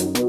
you.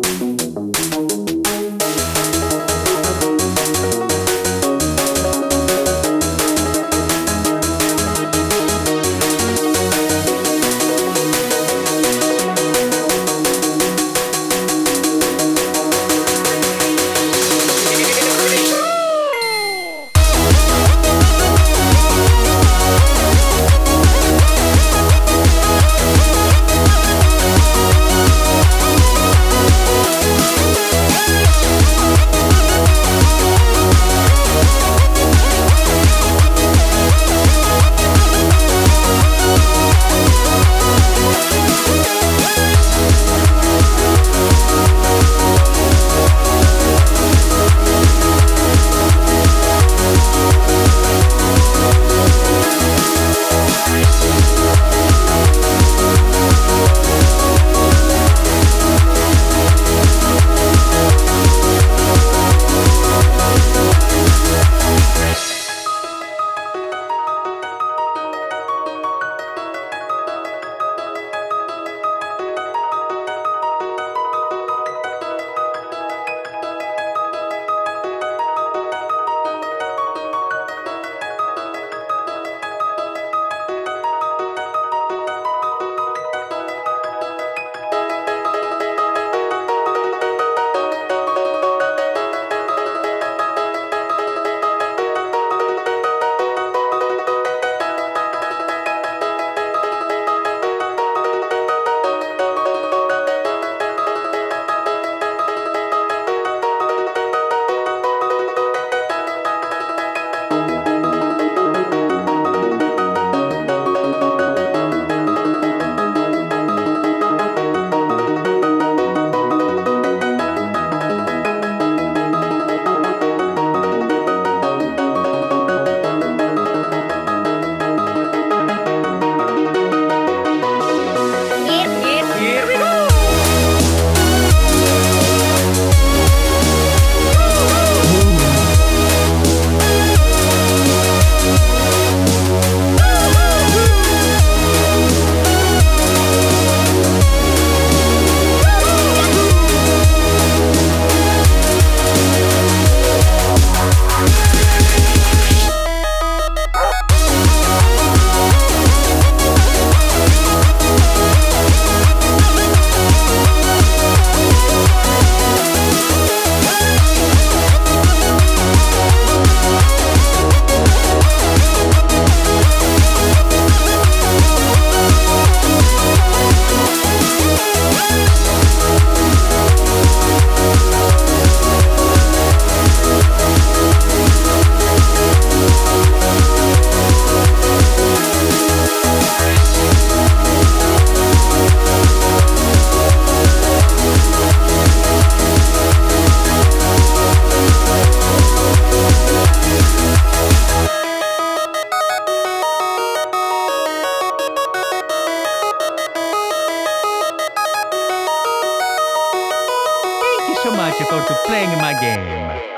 Much for playing my game.